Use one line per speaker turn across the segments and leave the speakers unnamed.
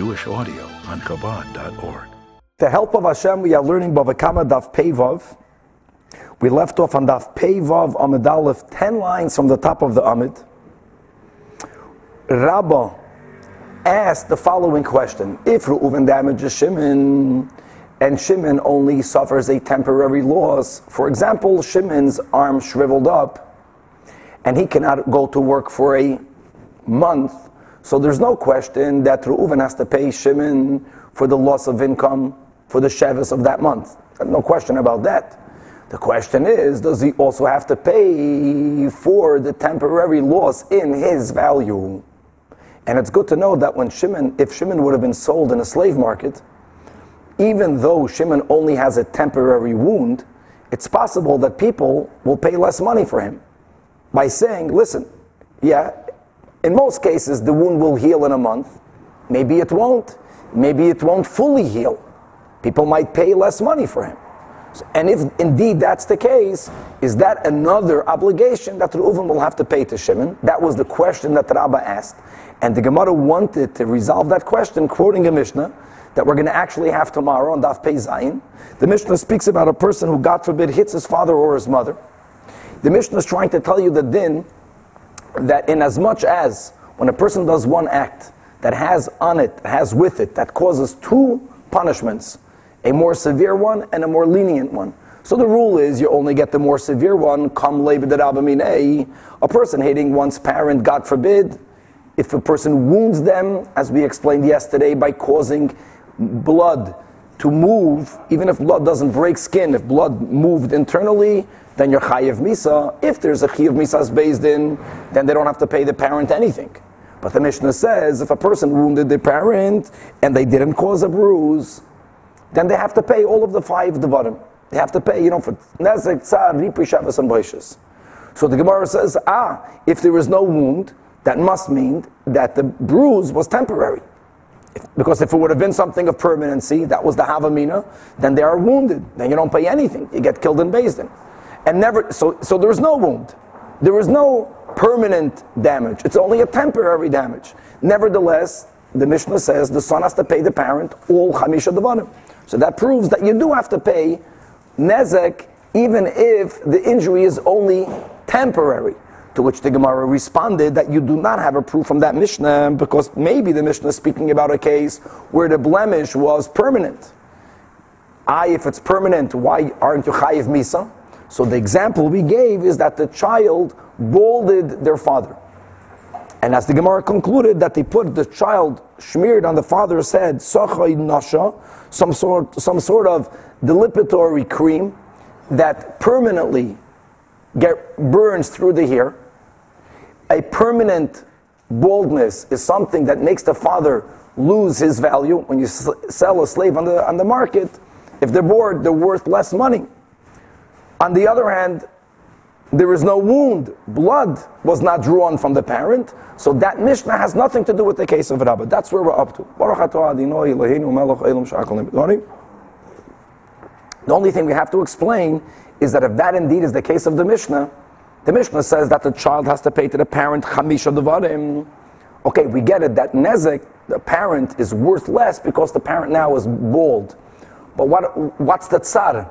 Jewish audio on Chabad.org.
The help of Hashem, we are learning Bava Kama Daf Peivav. We left off on Daf Peivav Amid Aleph, 10 lines from the top of the Amid. Rabbah asked the following question If Reuven damages Shimon, and Shimon only suffers a temporary loss, for example, Shimon's arm shriveled up, and he cannot go to work for a month, so there's no question that Reuven has to pay Shimon for the loss of income for the Shevis of that month. No question about that. The question is, does he also have to pay for the temporary loss in his value? And it's good to know that when Shimon, if Shimon would have been sold in a slave market, even though Shimon only has a temporary wound, it's possible that people will pay less money for him by saying, listen, yeah, in most cases the wound will heal in a month. Maybe it won't. Maybe it won't fully heal. People might pay less money for him. And if indeed that's the case, is that another obligation that Reuven will have to pay to Shimon? That was the question that Rabbah asked. And the Gemara wanted to resolve that question, quoting a Mishnah that we're going to actually have tomorrow on Daf Pei Zayin. The Mishnah speaks about a person who, God forbid, hits his father or his mother. The Mishnah is trying to tell you the din that in as much as when a person does one act that has on it, has with it, that causes two punishments, a more severe one and a more lenient one. So the rule is you only get the more severe one, come a person hating one's parent, God forbid, if a person wounds them, as we explained yesterday, by causing blood to move, even if blood doesn't break skin, if blood moved internally, then you're chayiv misa. If there's a chayiv misas based in, then they don't have to pay the parent anything. But the Mishnah says if a person wounded their parent and they didn't cause a bruise, then they have to pay all of the five devarim. They have to pay, you know, for nezek, tzar, ripi, shavas, and boishes. So the Gemara says, ah, if there is no wound, that must mean that the bruise was temporary. Because if it would have been something of permanency, that was the Havamina, then they are wounded. Then you don't pay anything. You get killed in Din. And never, so, so there is no wound. There is no permanent damage. It's only a temporary damage. Nevertheless, the Mishnah says the son has to pay the parent all Chamisha Devarim. So that proves that you do have to pay Nezek even if the injury is only temporary. To which the Gemara responded that you do not have a proof from that Mishnah because maybe the Mishnah is speaking about a case where the blemish was permanent. I, if it's permanent, why aren't you chayiv misa? So the example we gave is that the child balded their father. And as the Gemara concluded that they put the child smeared on the father's head, some sort, some sort of depilatory cream that permanently get burns through the hair. A permanent baldness is something that makes the father lose his value. When you sell a slave on the, on the market, if they're bored, they're worth less money. On the other hand, there is no wound. Blood was not drawn from the parent. So that Mishnah has nothing to do with the case of Rabbah. That's where we're up to. The only thing we have to explain is that if that indeed is the case of the Mishnah, the Mishnah says that the child has to pay to the parent chamisha devarim. Okay, we get it that nezek, the parent, is worth less because the parent now is bald. But what, what's the tsar?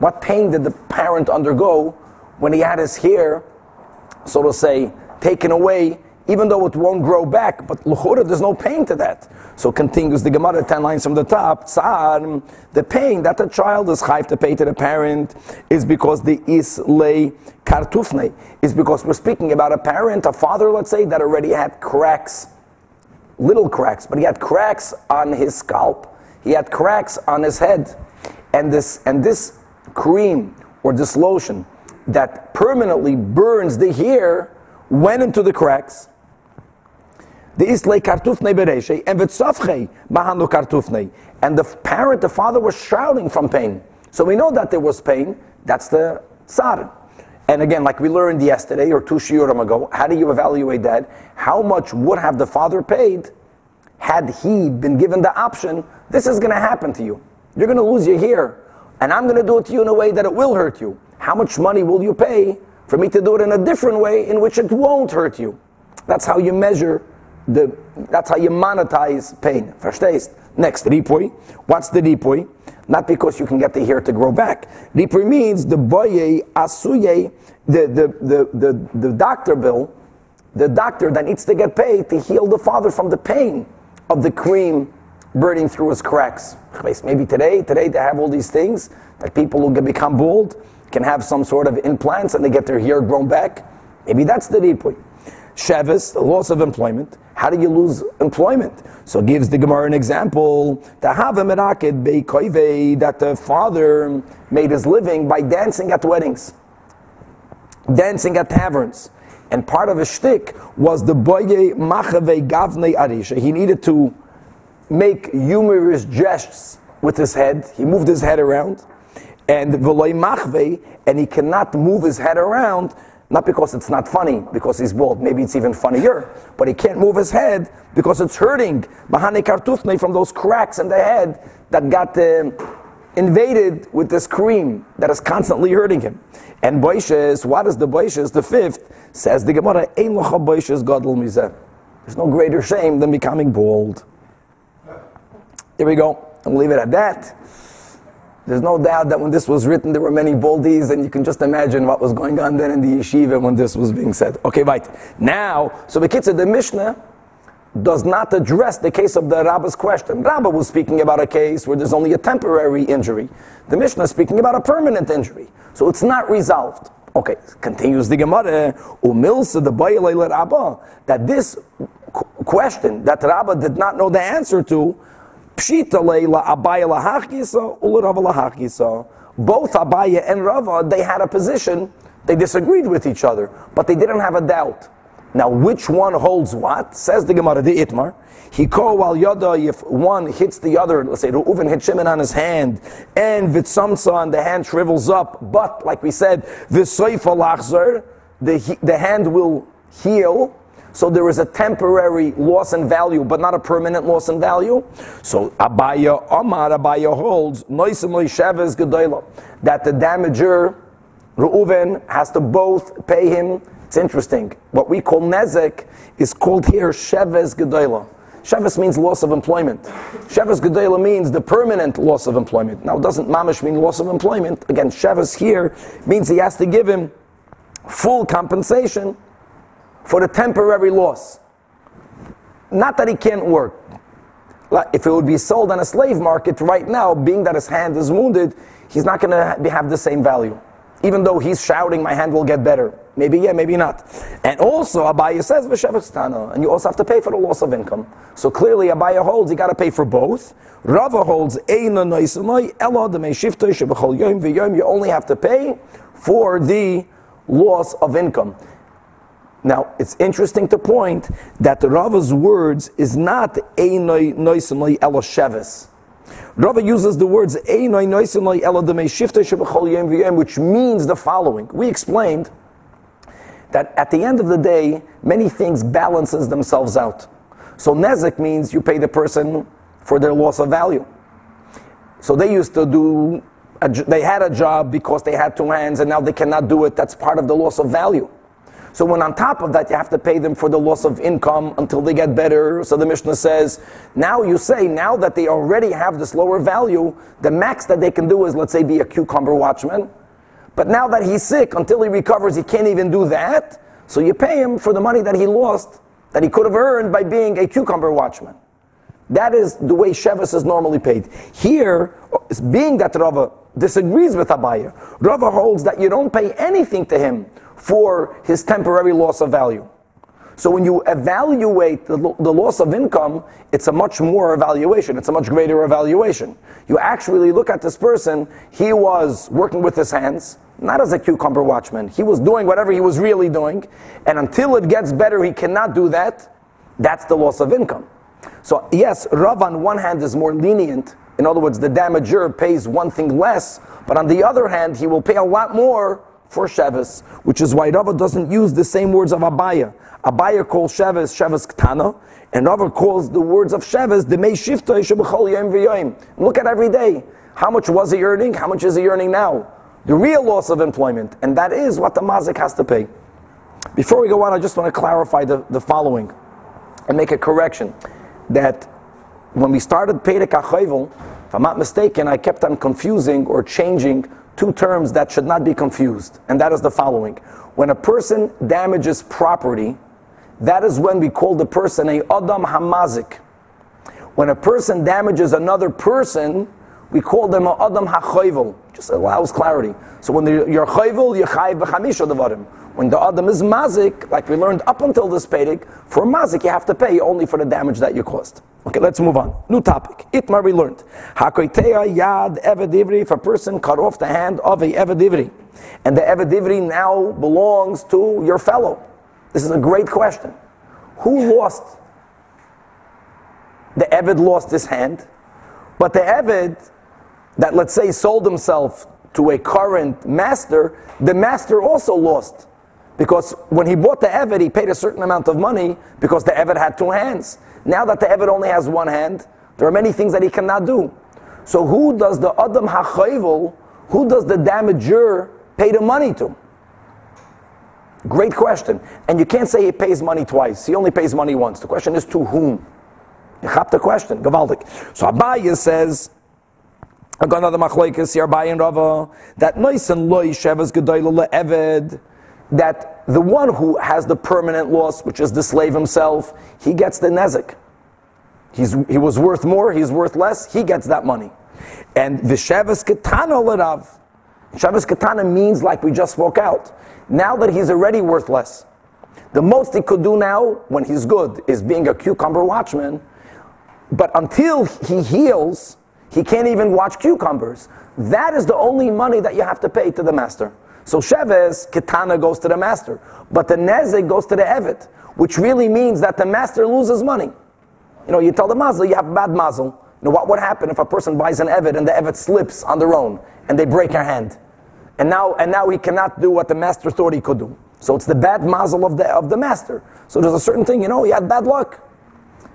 What pain did the parent undergo when he had his hair, so to say, taken away, even though it won't grow back, but luchura, there's no pain to that. So continues the Gemara 10 lines from the top, Tzar, the pain that the child is chayv to pay to the parent is because the islay kartufne, is because we're speaking about a parent, a father, let's say, that already had cracks, little cracks, but he had cracks on his scalp, he had cracks on his head, and this, and this cream or this lotion that permanently burns the hair went into the cracks. The islay kartufne bereshe and v'tzafche mahanu kartufne. And the parent, the father, was shouting from pain. So we know that there was pain. That's the tzar. And again, like we learned yesterday or two shiurim ago, how do you evaluate that? How much would have the father paid had he been given the option? This is going to happen to you. You're going to lose your hair, and I'm going to do it to you in a way that it will hurt you. How much money will you pay for me to do it in a different way in which it won't hurt you? That's how you measure the, that's how you monetize pain. Verstehst? Next, ripui. What's the ripui? Not because you can get the hair to grow back. Ripui means the boye asuye, the, the, the, the, the doctor bill, the doctor that needs to get paid to heal the father from the pain of the cream burning through his cracks. Maybe today, today they have all these things that people who become bald can have some sort of implants and they get their hair grown back. Maybe that's the ripui. Shevis, the loss of employment. How do you lose employment? So gives the Gemara an example. That the father made his living by dancing at weddings, dancing at taverns. And part of his shtick was the boye machave gavne arisha. He needed to make humorous gestures with his head. He moved his head around. And v'loy machve, and he cannot move his head around not because it's not funny, because he's bald. Maybe it's even funnier. But he can't move his head because it's hurting. Kartufne from those cracks in the head that got uh, invaded with this cream that is constantly hurting him. And boishes, what is the boishes? The fifth says the Gemara, boishes gadol. There's no greater shame than becoming bald. There we go. I'll leave it at that. There's no doubt that when this was written, there were many boldies, and you can just imagine what was going on then in the yeshiva when this was being said. Okay, right. Now, so the of the Mishnah does not address the case of the Rabbah's question. Rabbah was speaking about a case where there's only a temporary injury. The Mishnah is speaking about a permanent injury. So it's not resolved. Okay, continues the Gemara, Umilsa the Rabbah, that this question that Rabbah did not know the answer to Pshita leila Abaya lahachgisa, ularava lahachgisa. Both Abaya and Rava, they had a position, they disagreed with each other, but they didn't have a doubt. Now, which one holds what? Says the Gemara, the Itmar. He call while yada if one hits the other. Let's say Reuven hit Shimon on his hand, and Vitsamsa and the hand shrivels up. But like we said, Visoifa lachzer, the the hand will heal. So there is a temporary loss in value, but not a permanent loss in value. So Abaya Omar Abaya holds that the damager Reuven has to both pay him. It's interesting. What we call nezek is called here sheves gedola. Sheves means loss of employment. Sheves gedola means the permanent loss of employment. Now, doesn't mamish mean loss of employment. Again, sheves here means he has to give him full compensation for the temporary loss. Not that he can't work. If it would be sold on a slave market right now, being that his hand is wounded, he's not going to have the same value. Even though he's shouting, my hand will get better. Maybe yeah, maybe not. And also, Abaya says, V'shevestana, and you also have to pay for the loss of income. So clearly, Abaya holds, you got to pay for both. Rava holds, you only have to pay for the loss of income. Now, it's interesting to point that the Rava's words is not Einoi Noisamoi Elo Sheves. Rava uses the words Einoi Noisamoi Elo Demei Shifta Shebechol Yom V'yom, which means the following. We explained that at the end of the day, many things balances themselves out. So Nezek means you pay the person for their loss of value. So they used to do, a, they had a job because they had two hands and now they cannot do it. That's part of the loss of value. So when on top of that you have to pay them for the loss of income until they get better, so the Mishnah says, now you say, now that they already have this lower value, the max that they can do is, let's say, be a cucumber watchman. But now that he's sick, until he recovers, he can't even do that. So you pay him for the money that he lost, that he could have earned by being a cucumber watchman. That is the way Shevis is normally paid. Here, being that Rava disagrees with Abaya, Rava holds that you don't pay anything to him for his temporary loss of value. So when you evaluate the, the, loss of income, it's a much more evaluation. It's a much greater evaluation. You actually look at this person, he was working with his hands, not as a cucumber watchman. He was doing whatever he was really doing, and until it gets better, he cannot do that. That's the loss of income. So yes, Rav on one hand is more lenient. In other words, the damager pays one thing less, but on the other hand, he will pay a lot more for Shevis, which is why Rava doesn't use the same words of Abaya. Abaya calls Shevis Shevis Ktana, and Rava calls the words of Shevis the Mei Shifta Look at every day. How much was he earning? How much is he earning now? The real loss of employment, and that is what the mazik has to pay. Before we go on, I just want to clarify the, the following. and make a correction that when we started Perek HaChovel, if I'm not mistaken, I kept on confusing or changing two terms that should not be confused, and that is the following. When a person damages property, that is when we call the person a Adam Hamazik. When a person damages another person, we call them Adam HaChovel. Just allows clarity. So when you're Chovel, you're B'chamisha Devarim. When the Adam is Mazik, like we learned up until this Perek, for Mazik you have to pay only for the damage that you caused. Okay, let's move on. New topic. Itmar we learned. Hakoitea yad evedivri, if a person cut off the hand of a evedivri, and the evedivri now belongs to your fellow. This is a great question. Who lost? The Eved lost his hand, but the Eved that let's say sold himself to a current master, the master also lost. Because when he bought the Eved, he paid a certain amount of money because the Eved had two hands. Now that the Eved only has one hand, there are many things that he cannot do. So who does the Adam HaChayvel, who does the damager pay the money to? Great question. And you can't say he pays money twice. He only pays money once. The question is to whom? You have the question. Gavaldik. So Abaye says, another machlekes here, and Rava, that nice and loy shevas gedoyle eved, that the one who has the permanent loss, which is the slave himself, he gets the nezik. He's, he was worth more, he's worth less, he gets that money. And the Sheves Ketana Lerav. Sheves Ketana means like we just spoke out. Now that he's already worth less. The most he could do now, when he's good, is being a cucumber watchman. But until he heals, he can't even watch cucumbers. That is the only money that you have to pay to the master. So Sheves, Kitana goes to the master. But the Nezik goes to the Evet, which really means that the master loses money. You know, you tell the mazel, you have a bad mazel. You know, what would happen if a person buys an Evet and the Evet slips on their own and they break her hand? And now, and now he cannot do what the master thought he could do. So it's the bad mazel of the, of the master. So there's a certain thing, you know, he had bad luck.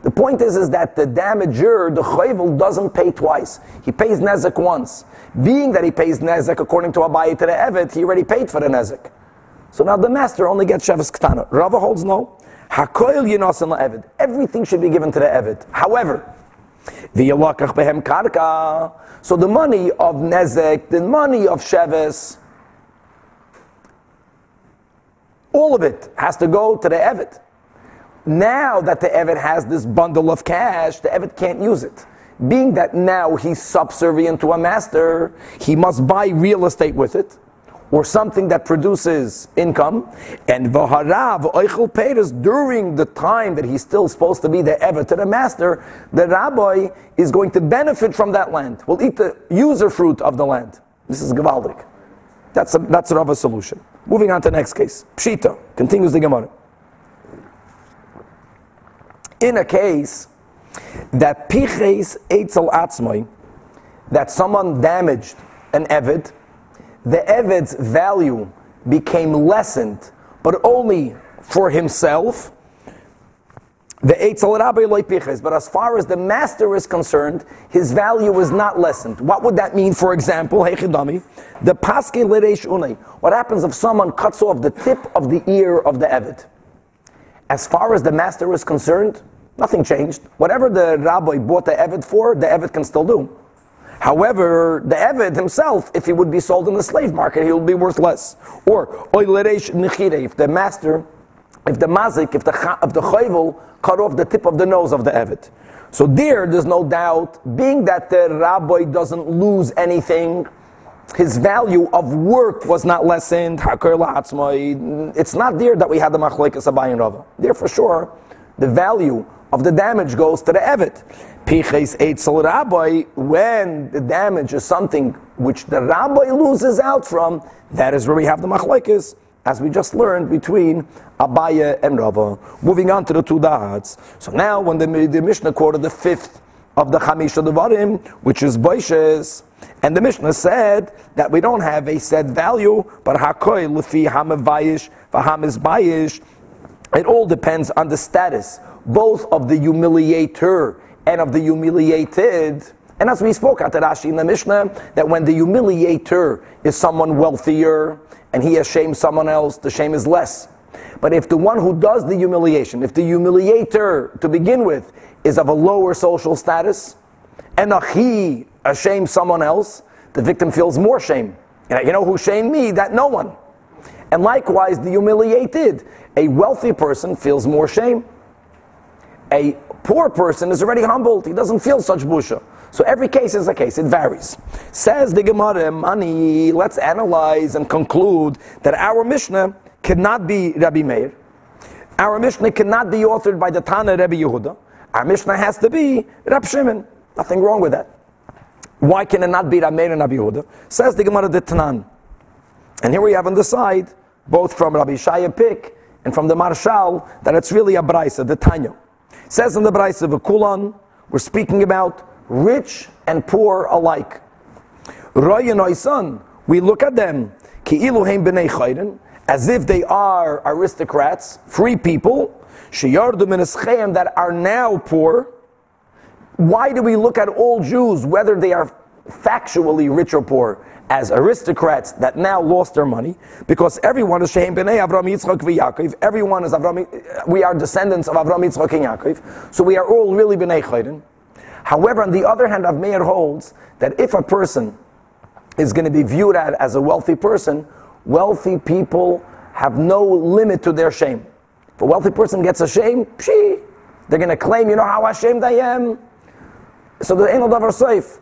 The point is, is that the damager, the chayvel, doesn't pay twice. He pays nezek once. Being that he pays nezek according to Abaye to the Evet, he already paid for the nezek. So now the master only gets Shavas Ktana. Rava holds no. Hakoil Yinos and Everything should be given to the Evet. However, the Yalakach Behem Karka. So the money of Nezek, the money of Sheves, all of it has to go to the Evet. Now that the Evet has this bundle of cash, the Evet can't use it. Being that now he's subservient to a master, he must buy real estate with it, or something that produces income. And v'harav oichel peiros during the time that he's still supposed to be the Evet to the master, the rabbi is going to benefit from that land. Will eat the user fruit of the land. This is Gavaldik. That's a, that's solution. Moving on to the next case. Pshita continues the Gemara in a case that piches eitzel atzmoi, that someone damaged an evid, the evid's value became lessened, but only for himself. The eitzel rabbi loy piches, but as far as the master is concerned, his value is not lessened. What would that mean? For example, hechidami, the paske lireish unay. What happens if someone cuts off the tip of the ear of the evid? As far as the master is concerned, Nothing changed. Whatever the rabbi bought the Eved for, the Eved can still do. However, the Eved himself, if he would be sold in the slave market, he will be worth less. Or, if the master, if the mazik, if the, if the chayvul cut off the tip of the nose of the Eved. So there, there's no doubt, being that the rabbi doesn't lose anything, his value of work was not lessened. It's not there that we had the machlekes Abaye and Rava. There for sure, the value of the damage goes to the Evet. Piches Eitzel Rabbi, when the damage is something which the Rabbi loses out from, that is where we have the machlekes, as we just learned between Abaye and Rava. Moving on to the two dahats. So now, when the, the Mishnah quoted the fifth of the Chamisha Devarim, which is Boishes, and the Mishnah said that we don't have a set value, but Hakoy Lefi Hamavayish, Vahamiz Bayish, it all depends on the status both of the humiliator and of the humiliated. And as we spoke at Rashi in the Mishnah, that when the humiliator is someone wealthier and he has shamed someone else, the shame is less. But if the one who does the humiliation, if the humiliator to begin with is of a lower social status, and a he ashames someone else, the victim feels more shame. You know who shamed me? That no one. And likewise, the humiliated. A wealthy person feels more shame. A poor person is already humbled. He doesn't feel such busha. So every case is a case. It varies. Says the Gemara, money. Let's analyze and conclude that our Mishnah cannot be Rabbi Meir. Our Mishnah cannot be authored by the Tana Rabbi Yehuda. Our Mishnah has to be Rab Shimon. Nothing wrong with that. Why can it not be Rabbi Meir and Rabbi Yehuda? Says the Gemara the Tanan. And here we have on the side, both from Rabbi Shaya Pick and from the Maharshal, that it's really a Braisa, the Tanya. Says in the Braisa of Kulan, we're speaking about rich and poor alike. Roy and Oisan, we look at them, as if they are aristocrats, free people, that are now poor. Why do we look at all Jews, whether they are factually rich or poor, as aristocrats that now lost their money? Because everyone is Shehem B'nei Avram Yitzchak v'Yakov. Everyone is Avram. We are descendants of Avram Yitzchak and Yaakov. So we are all really B'nei Chayrin. However, on the other hand, Rav Meir holds that if a person is going to be viewed as a wealthy person, wealthy people have no limit to their shame. If a wealthy person gets a shame, pshee, they're going to claim, you know how ashamed I am. So the ain't no safe.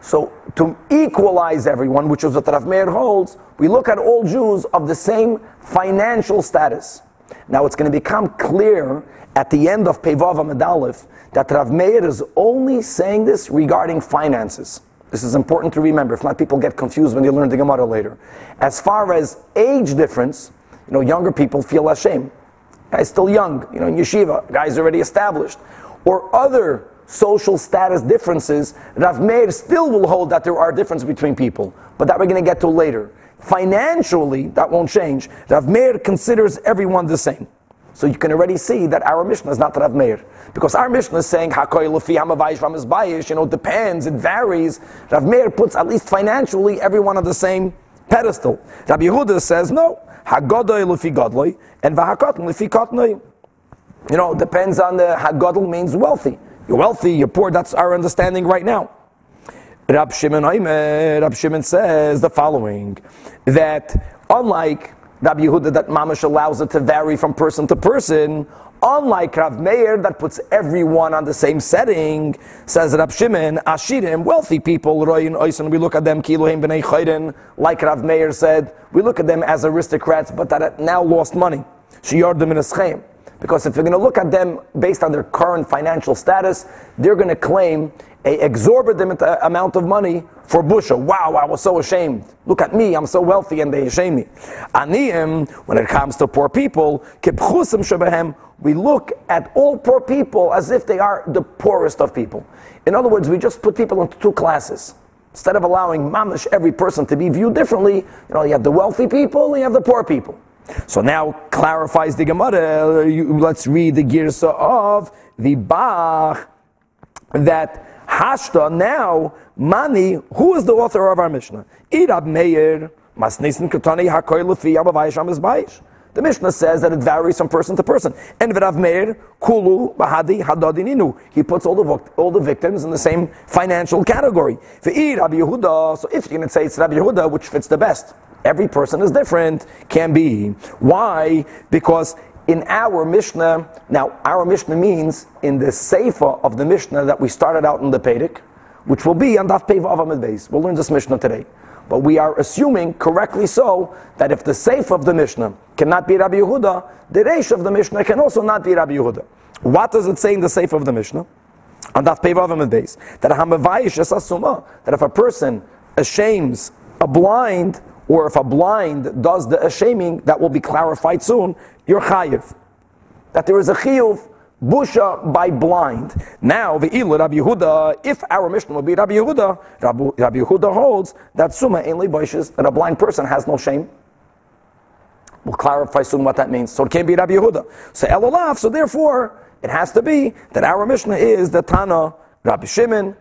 So to equalize everyone, which is what Rav Meir holds, we look at all Jews of the same financial status. Now it's going to become clear at the end of Pevav Medalef that Rav Meir is only saying this regarding finances. This is important to remember. If not, people get confused when they learn the Gemara later. As far as age difference, you know, younger people feel ashamed. Guy's still young, you know, in yeshiva. Guy's already established. Or other social status differences, Rav Meir still will hold that there are differences between people. But that we're going to get to later. Financially, that won't change. Rav Meir considers everyone the same. So you can already see that our Mishnah is not Rav Meir. Because our Mishnah is saying, Hakoy Lefi Hamavayish Ramas Bayish, you know, depends, it varies. Rav Meir puts at least financially everyone on the same pedestal. Rabbi Yehuda says, no, Hagodoy Lefi Godloy, and Vahakotn Lefi Kotnoy. You know, depends on the Hagodl means wealthy. You're wealthy, you're poor, that's our understanding right now. Rab Shimon Rab Shimon says the following, that unlike Rabbi Yehuda that mamash allows it to vary from person to person. Unlike Rav Meir that puts everyone on the same setting, says Rab Shimon, Ashirim, wealthy people, Royin Oisan, we look at them, Kilohim B'nei Chayrin, like Rav Meir said, we look at them as aristocrats, but that now lost money. Shiyardim in Eschem. Because if you're going to look at them based on their current financial status, they're going to claim a exorbitant amount of money for busha. Wow, I was so ashamed. Look at me, I'm so wealthy, and they shame me. Aniyim, when it comes to poor people, we look at all poor people as if they are the poorest of people. In other words, we just put people into two classes. Instead of allowing mamish every person to be viewed differently, you know, you have the wealthy people, and you have the poor people. So now clarifies the Gemara. Let's read the Girsa of the Bach that Hashta now, Mani, who is the author of our Mishnah? Irab Amavaish The Mishnah says that it varies from person to person. And V'Rav Meir, Kulu, Bahadi, Hadadininu. He puts all the, all the victims in the same financial category. So if you're going to say it's Rabbi Yehuda, which fits the best, every person is different, can be. Why? Because in our Mishnah, now our Mishnah means in the Sefer of the Mishnah that we started out in the Pedic, which will be on Daf Peva Avamid Beis. We'll learn this Mishnah today. But we are assuming, correctly so, that if the Sefer of the Mishnah cannot be Rabbi Yehuda, the Reish of the Mishnah can also not be Rabbi Yehuda. What does it say in the Sefer of the Mishnah? On Daf Peva Avamid Beis. That Hamavayish Asasuma, that if a person ashames a blind, or if a blind does the shaming, that will be clarified soon, you're chayiv. That there is a chiyuv busha by blind. Now, the ilu Rabbi Yehuda, if our mission would be Rabbi Yehuda, Rabbi, Rabbi Yehuda holds that summa ainly boishes, that a blind person has no shame. We'll clarify soon what that means. So it can't be Rabbi Yehuda. So Elolaf, so therefore, it has to be that our Mishnah is the Tana, Rabbi Shimon,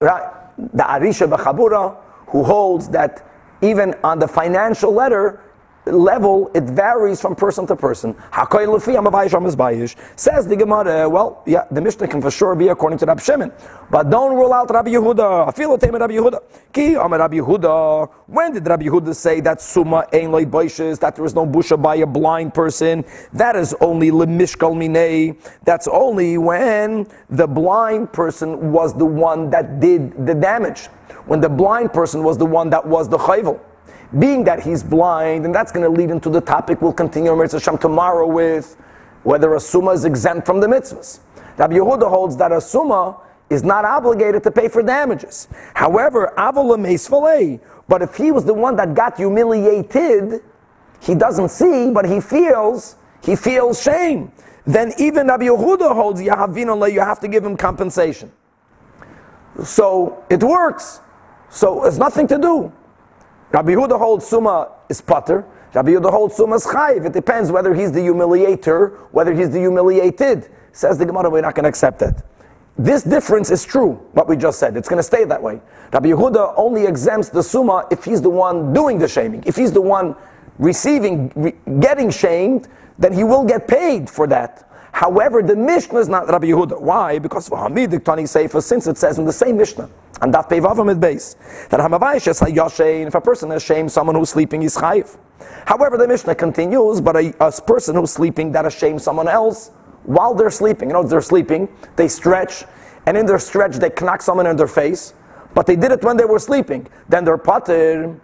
the Arisha B'Chabura, who holds that even on the financial letter, level, it varies from person to person. Says the Gemara, well, yeah, the Mishnah can for sure be according to Rabbi Shimon. But don't rule out Rabbi Yehuda. Feel it Rabbi Yehuda. Ki Rabbi Yehuda. When did Rabbi Yehuda say that Summa ain't like boishes, that there is no busha by a blind person? That is only lemishkal minei. That's only when the blind person was the one that did the damage. When the blind person was the one that was the chayvel being that he's blind, and that's going to lead into the topic we'll continue Mitzvah Hashem tomorrow with whether a summa is exempt from the mitzvahs. Rabbi Yehuda holds that a summa is not obligated to pay for damages. However, but if he was the one that got humiliated, he doesn't see, but he feels, he feels shame. Then even Rabbi Yehuda holds you have to give him compensation. So it works. So there's nothing to do. Rabbi Yehuda holds Summa is Potter. Rabbi Yehuda holds Summa is Chayiv. It depends whether he's the humiliator, whether he's the humiliated. Says the Gemara, we're not going to accept that. This difference is true, what we just said. It's going to stay that way. Rabbi Yehuda only exempts the Summa if he's the one doing the shaming. If he's the one receiving, re- getting shamed, then he will get paid for that. However, the Mishnah is not Rabbi Yehuda. Why? Because Hamidik Tani Sefer, since it says in the same Mishnah, and that Pevavim at base, that Hamavayish Hayashain, if a person has shamed someone who's sleeping, is chayiv. However, the Mishnah continues, but a, a person who's sleeping that has shamed someone else while they're sleeping, you know, they're sleeping, they stretch, and in their stretch they knock someone in their face, but they did it when they were sleeping. Then they're patir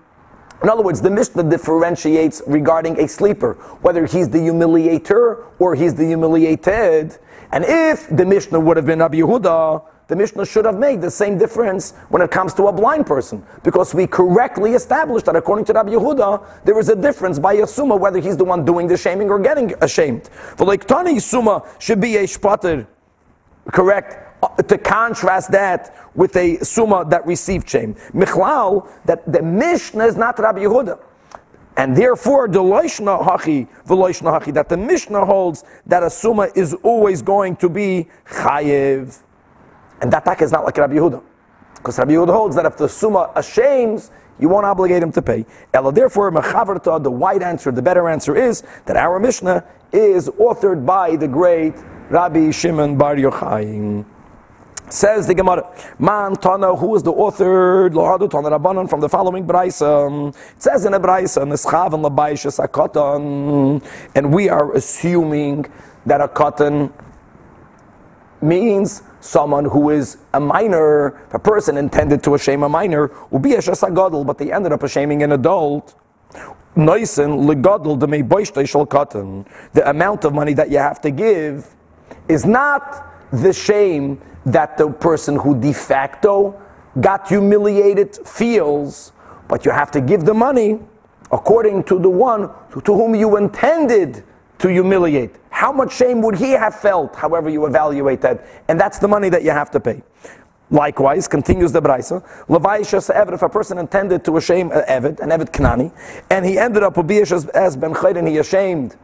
in other words, the Mishnah differentiates regarding a sleeper, whether he's the humiliator or he's the humiliated. And if the Mishnah would have been Rabbi Yehuda, the Mishnah should have made the same difference when it comes to a blind person. Because we correctly established that according to Rabbi Yehuda, there is a difference by Yasuma whether he's the one doing the shaming or getting ashamed. For like Tani Yasuma should be a shpater, correct? To contrast that with a summa that received shame. Michlal, that the Mishnah is not Rabbi Yehuda. And therefore, the Loishna the that the Mishnah holds that a summa is always going to be chayiv. And that tak is not like Rabbi Yehuda. Because Rabbi Yehuda holds that if the summa ashames, you won't obligate him to pay. Ella, therefore, mechavarta, the white answer, the better answer is that our Mishnah is authored by the great Rabbi Shimon Bar Yochai. Says the Gemara, Man Tana, who is the author, Lohadu Tana Rabbanon, from the following Braisa. It says in a Braisa, Neschav and Labaishas Akotan, and we are assuming that a cotton means someone who is a minor, a person intended to shame a minor, will be a shasagadol, but they ended up shaming an adult. Noisen legadol de meiboishtei cotton. The amount of money that you have to give is not the shame that the person who de facto got humiliated feels, but you have to give the money according to the one to, whom you intended to humiliate. How much shame would he have felt, however you evaluate that? And that's the money that you have to pay. Likewise, continues the Braisa, Levaishas Eved, if a person intended to shame uh, an Eved, an Knani, and he ended up with as Ben Chayden, he ashamed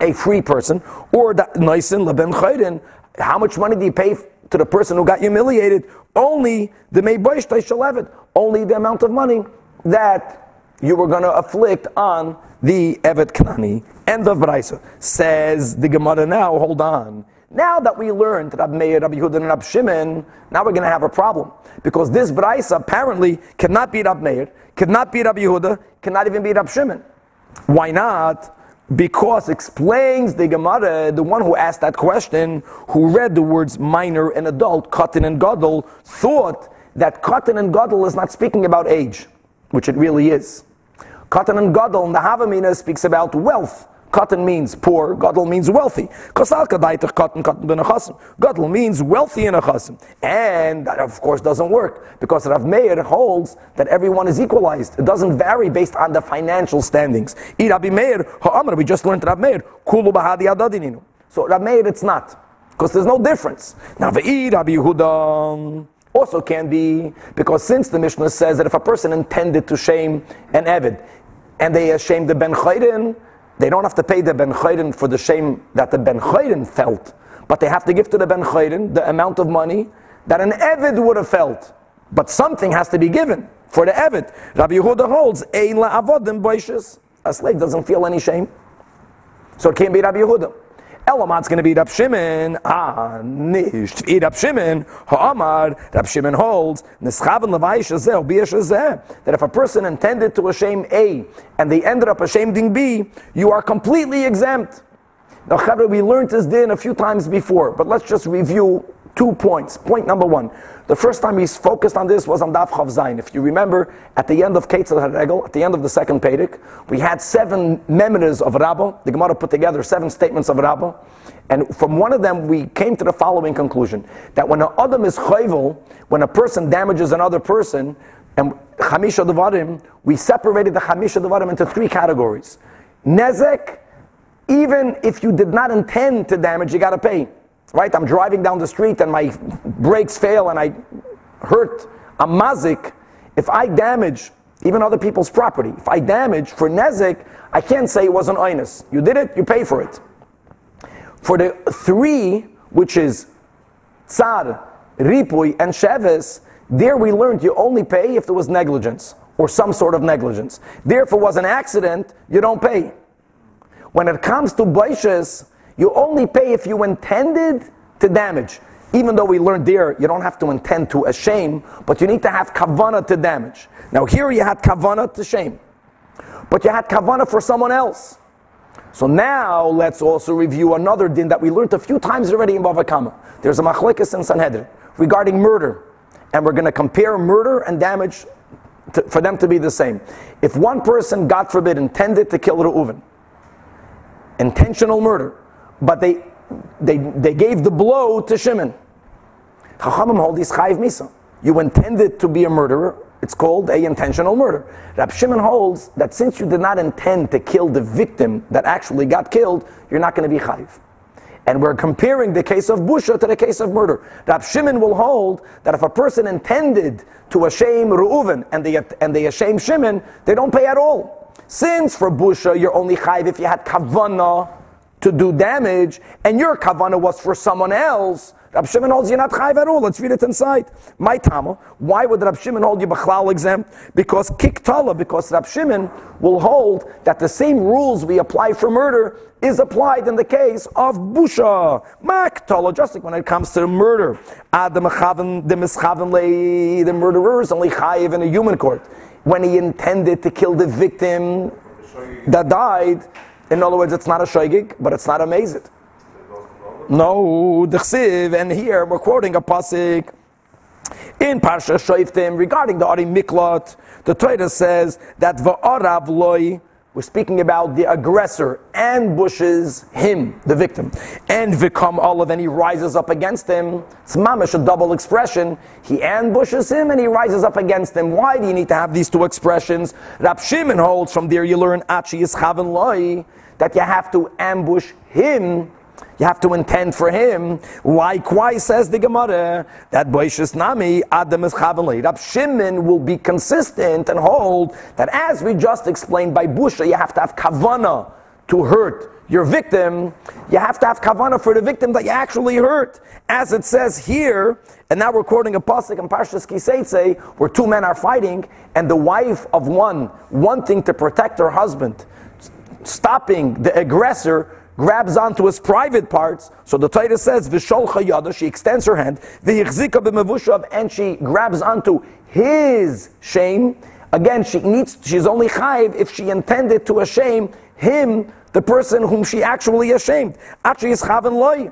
a free person, or that Nisin Leben Chayden, how much money do you pay to the person who got humiliated? Only the Meiboishtai only the amount of money that you were going to afflict on the Evet Knani. End of Braisa. Says the Gemara now, hold on. Now that we learned that Rab Meir, Rabbi Yehuda, and Rab Shimon, now we're going to have a problem. Because this Braisa apparently cannot be Rab Meir, cannot be Rabbi Yehuda, cannot even be Rab Shimon. Why not? Because explains the Gemara, the one who asked that question, who read the words minor and adult, cotton and gadol, thought that cotton and gadol is not speaking about age, which it really is. Cotton and gadol in the Havamina speaks about wealth. Cotton means poor, gadol means wealthy. Gadol means wealthy in a chasim. And that, of course, doesn't work because Rav Meir holds that everyone is equalized. It doesn't vary based on the financial standings. Eirabib Meir ha'amr. we just learned Rav Meir, kulu bahadi So Rav Meir, it's not. Because there's no difference. Now, Ve'ir Rabbi Yehuda also can be, because since the Mishnah says that if a person intended to shame an Evid, and they shamed the Ben Chayrin, they don't have to pay the Ben Chayrin for the shame that the Ben Chayrin felt, but they have to give to the Ben Chayrin the amount of money that an Evid would have felt. But something has to be given for the Evid. Rabbi Yehuda holds, Ein la'avodim boishes. a slave doesn't feel any shame. So it can't be Rabbi Yehuda. Elamat's going to be Rab Shimon. Ah, nicht. Wie Rab Shimon, Ha'amar, Rab Shimon holds, Nischaven Levaish Azeh, Biyash Azeh, that if a person intended to shame A and they ended up ashaming B, you are completely exempt. Now, Chavre, we learned this din a few times before, but let's just review two points. Point number one. The first time we focused on this was on Daf Chav Zayin. If you remember, at the end of Keitzad HaRegel, at the end of the second Pedic, we had seven memories of Rabbah. The Gemara put together seven statements of Rabbah. And from one of them, we came to the following conclusion that when an Adam is chayvel, when a person damages another person, and Chamisha Devarim, we separated the Chamisha Devarim into three categories. Nezek, even if you did not intend to damage, you got to pay. Right? I'm driving down the street and my brakes fail and I hurt a mazik. If I damage even other people's property, if I damage for nezik, I can't say it was an oinus. You did it, you pay for it. For the three, which is tsar, ripui, and sheves, there we learned you only pay if there was negligence or some sort of negligence. There, if it was an accident, you don't pay. When it comes to baishes, you only pay if you intended to damage. Even though we learned there, you don't have to intend to a shame, but you need to have kavana to damage. Now here you had kavana to shame, but you had kavana for someone else. So now let's also review another din that we learned a few times already in Bava Kama. There's a machlekes in Sanhedrin regarding murder, and we're going to compare murder and damage to, for them to be the same. If one person, God forbid, intended to kill Reuven, intentional murder, but they, they, they gave the blow to Shimon. Chachamim hold is chayiv misa. You intended to be a murderer, it's called a intentional murder. Rab Shimon holds that since you did not intend to kill the victim that actually got killed, you're not going to be chayiv. And we're comparing the case of Busha to the case of murder. Rab Shimon will hold that if a person intended to shame Reuven and they, and they shame Shimon, they don't pay at all. Since for Busha you're only chayiv if you had kavana to do damage, and your kavana was for someone else, Rab Shimon holds you not chayv at all. Let's read it inside. My tama. Why would Rab Shimon hold you b'chlal exempt? Because kiktala. Because Rab Shimon will hold that the same rules we apply for murder is applied in the case of busha. Maktala. Just like when it comes to murder, Adam the the murderer is only chayiv in a human court when he intended to kill the victim that died. In other words, it's not a shaygig, but it's not a mazit. No, the chsiv, and here we're quoting a pasuk in Parsha Shoiftim regarding the Ari Miklat. The Torah says that va'arav loy. We're speaking about the aggressor ambushes him, the victim, and vicom olive, and he rises up against him. It's mamish a double expression. He ambushes him and he rises up against him. Why do you need to have these two expressions? Rab Shimon holds from there you learn achi is loy that you have to ambush him. You have to intend for him. Likewise, says the Gemara, that Boishis Nami, Adam is Chavanli. Rab Shimon will be consistent and hold that as we just explained by Busha, you have to have kavana to hurt your victim. You have to have kavana for the victim that you actually hurt. As it says here, and now we're quoting a pasuk in Parshas Kiseitze, where two men are fighting, and the wife of one wanting to protect her husband stopping the aggressor grabs onto his private parts. So the Torah says, Visholcha yada, she extends her hand, Vichzika b'mevushav, and she grabs onto his shame. Again, she needs, she's only chayiv if she intended to shame him, the person whom she actually ashamed. Actually, is chaven loy.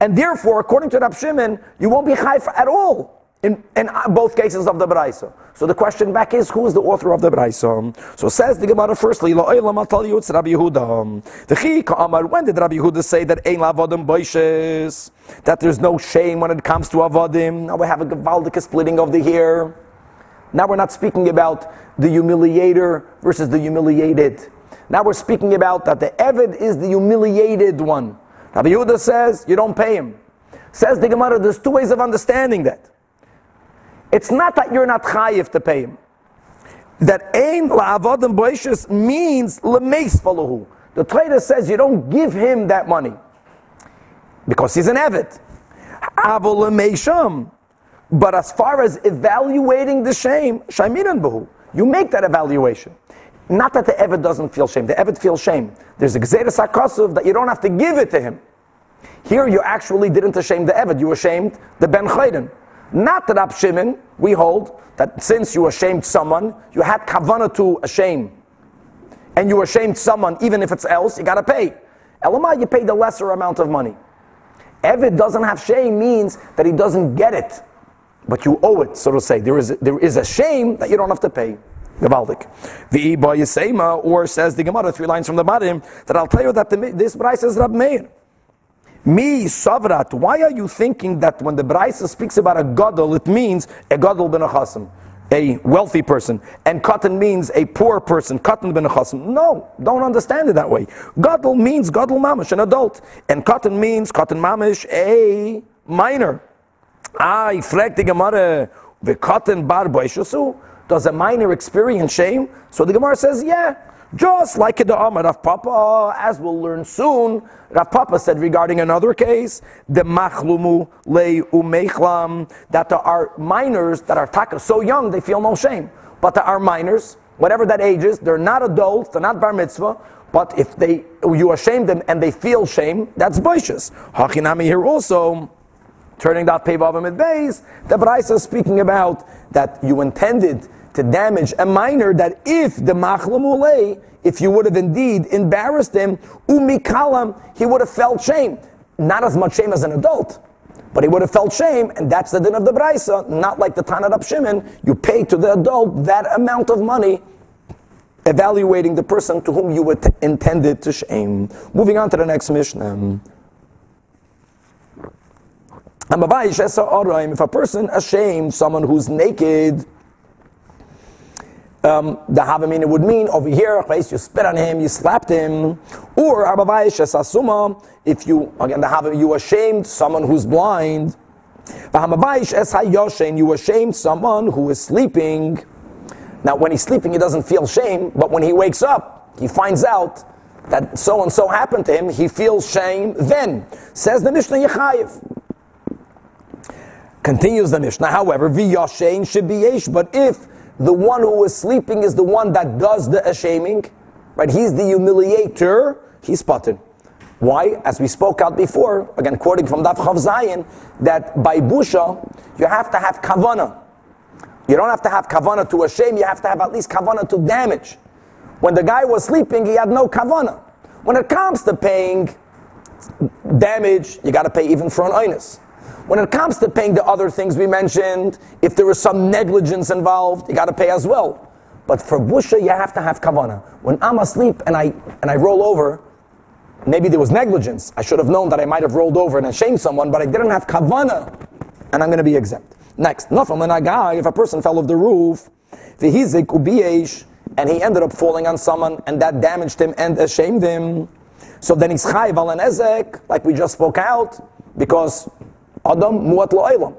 And therefore, according to Rab Shimon, you won't be chayiv at all in, in uh, both cases of the Braisa. So the question back is, who is the author of the Braisa? So says the Gemara firstly, La'olam you it's Rabbi Yehuda. The Chika Amar, when did Rabbi Yehuda say that Ein Lavadim Boishes, that there's no shame when it comes to Avadim? Now we have a Gavaldic splitting of the. Now we're not speaking about the humiliator versus the humiliated. Now we're speaking about that the Evid is the humiliated one. Rabbi Yehuda says, you don't pay him. Says the Gemara, there's two ways of understanding that. It's not that you're not chayiv to pay him. That ain la'avodim boishes means lemeis falahu. The Torah says you don't give him that money because he's an eved. But as far as evaluating the shame, shamiran bahu, you make that evaluation. Not that the Eved doesn't feel shame. The Eved feels shame. There's a Gzeres HaKasuv that you don't have to give it to him. Here you actually didn't shame the Eved, you ashamed the Ben Chayden. Not that Ab Shimon, we hold that since you ashamed someone, you had kavana to shame, and you ashamed someone, even if it's else, you gotta pay. Elamai, you pay the lesser amount of money. Eved doesn't have shame means that he doesn't get it, but you owe it, so to say. There is, there is a shame that you don't have to pay. Gavaldik. The Yisema, or says the Gemara, three lines from the bottom, that I'll tell you that the, this price is Rav Meir. Me, Savrat, why are you thinking that when the Braisa speaks about a Gadol, it means a Gadol ben Achasim, a wealthy person, and Katan means a poor person, Katan ben Achasim? No, don't understand it that way. Gadol means Gadol Mamish, an adult, and Katan means Katan Mamish, a minor. I frag the Gemara, the Katan bar does a minor experience shame? So the Gemara says, yeah. Just like the Amar Rav Papa, as we'll learn soon, Rav Papa said regarding another case, the machlumu le umechlam, that there are minors that are taka so young they feel no shame. But there are minors, whatever that age is, they're not adults, they're not bar mitzvah, but if they you shame them and they feel shame, that's boishas. Hachinami here also, turning that pevav and base, the Braisa is speaking about that you intended to damage a minor that if the machlamulei, if you would have indeed embarrassed him, umikalam, he would have felt shame. Not as much shame as an adult, but he would have felt shame, and that's the din of the Braisa, not like the Tanat Shimon. You pay to the adult that amount of money, evaluating the person to whom you intended to shame. Moving on to the next Mishnah. If a person ashamed someone who's naked, um, the Havamina would mean over here, you spit on him, you slapped him, or Asuma, if you, again, the Havamina, you ashamed someone who's blind, you ashamed someone who is sleeping. Now, when he's sleeping, he doesn't feel shame, but when he wakes up, he finds out that so and so happened to him, he feels shame then. Says the Mishnah Yechayev. Continues the Mishnah, however, should be yesh, but if the one who is sleeping is the one that does the ashaming, right? He's the humiliator, he's spotted. Why? As we spoke out before, again quoting from Daf Chav Zayin, that by busha, you have to have kavana. You don't have to have kavana to shame, you have to have at least kavana to damage. When the guy was sleeping, he had no kavana. When it comes to paying damage, you got to pay even for an oinus. When it comes to paying the other things we mentioned, if there is some negligence involved, you got to pay as well. But for busha, you have to have kavana. When I'm asleep and I and I roll over, maybe there was negligence. I should have known that I might have rolled over and ashamed someone, but I didn't have kavana, and I'm going to be exempt. Next, nafam if a person fell off the roof, v'hizik ubiesh, and he ended up falling on someone, and that damaged him and ashamed him. So then he's chayv al like we just spoke out, because Adam muat lo'elam.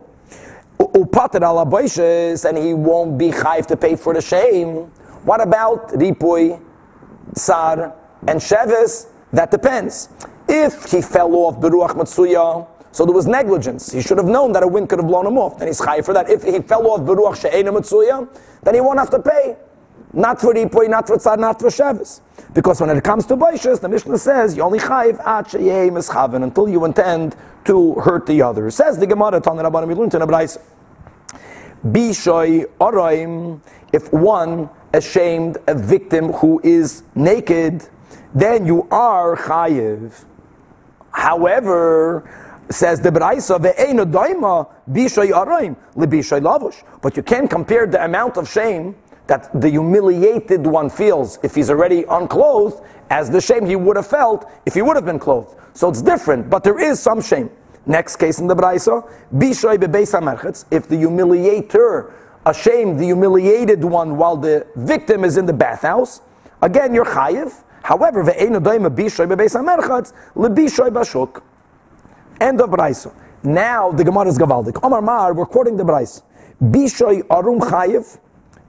Upater ala and he won't be chayv to pay for the shame. What about ripui, sar, and sheves? That depends. If he fell off beruach matsuya, so there was negligence. He should have known that a wind could have blown him off. Then he's chayv for that. If he fell off beruach she'ena matsuya, then he won't have to pay. Not for ripui, not for tsar, not for sheves. Because when it comes to Baishas, the Mishnah says, you only chayiv at sheyeh mischaven, until you intend to hurt the other. Says the Gemara, Tan learned in Abrais, Bishoy Araim, if one ashamed a victim who is naked, then you are chayiv. However, says the Braisa, ve'eino daima bishoy araim libishoy lavush. But you can't compare the amount of shame that the humiliated one feels if he's already unclothed as the shame he would have felt if he would have been clothed. So it's different, but there is some shame. Next case in the Braisa, Bishoy bebeis if the humiliator ashamed the humiliated one while the victim is in the bathhouse, again you're chayiv. However, ve'enu doima bishoy bebeis hamerchatz lebishoy bashuk. End of Braisa. Now the Gemara is gavaldik. Omar Mar, we're quoting the Braisa. Bishoy arum chayiv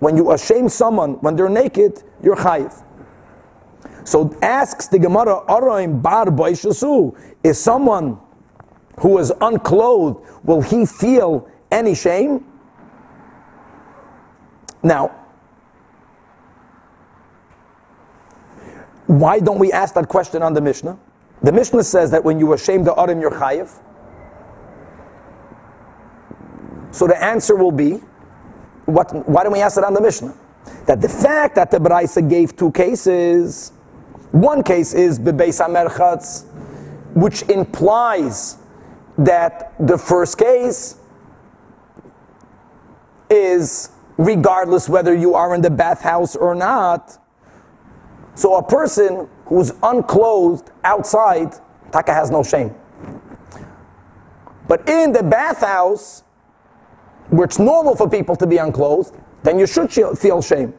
when you ashame someone when they're naked, you're chayiv. So asks the Gemara, Araim bar baishasu, is someone who is unclothed, will he feel any shame? Now, Why don't we ask that question on the Mishnah? The Mishnah says that when you ashamed the Adam, you're chayiv. So the answer will be, what, why don't we ask it on the Mishnah? That the fact that the Braisa gave two cases, one case is Bebeis HaMerchatz, which implies that the first case is regardless whether you are in the bathhouse or not. So a person who's unclothed outside, Taka has no shame. But in the bathhouse, where it's normal for people to be unclothed, then you should feel shame.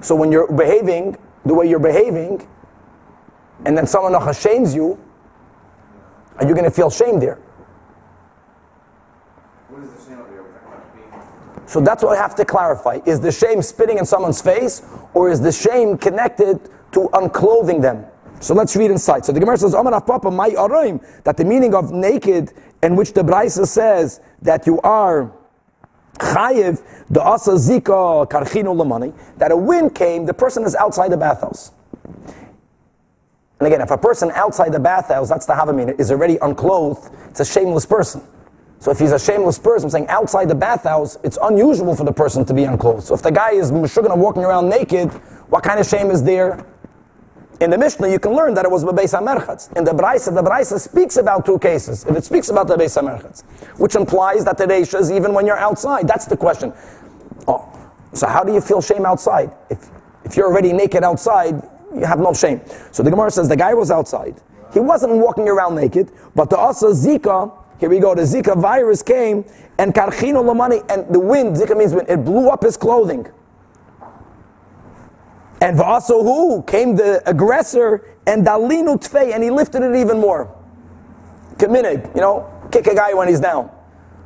So when you're behaving the way you're behaving, and then someone shames you, are you going to feel shame there? So that's what I have to clarify. Is the shame spitting in someone's face, or is the shame connected to unclothing them? So let's read inside. So the Gemara says, Papa, my aroim, that the meaning of naked, in which the Braisa says that you are chayiv, the asa zika karchinu lamani, that a wind came, the person is outside the bathhouse. And again, if a person outside the bathhouse, that's the Havamina, is already unclothed, it's a shameless person. So if he's a shameless person, I'm saying outside the bathhouse, it's unusual for the person to be unclothed. So if the guy is meshugana walking around naked, what kind of shame is there? In the Mishnah, you can learn that it was Bebeis HaMerchatz. In the Braisa, the Braisa speaks about two cases. And it speaks about the Beis HaMerchatz, which implies that the Reisha is even when you're outside. That's the question. Oh, so how do you feel shame outside? If, if you're already naked outside, you have no shame. So the Gemara says the guy was outside. He wasn't walking around naked, but the Asa Zika, here we go, the Zika virus came, and Karchino Lamani, and the wind, Zika means wind, it blew up his clothing. And also who? Came the aggressor and Dalinu Tfei, and he lifted it even more. Kaminig, you know, kick a guy when he's down.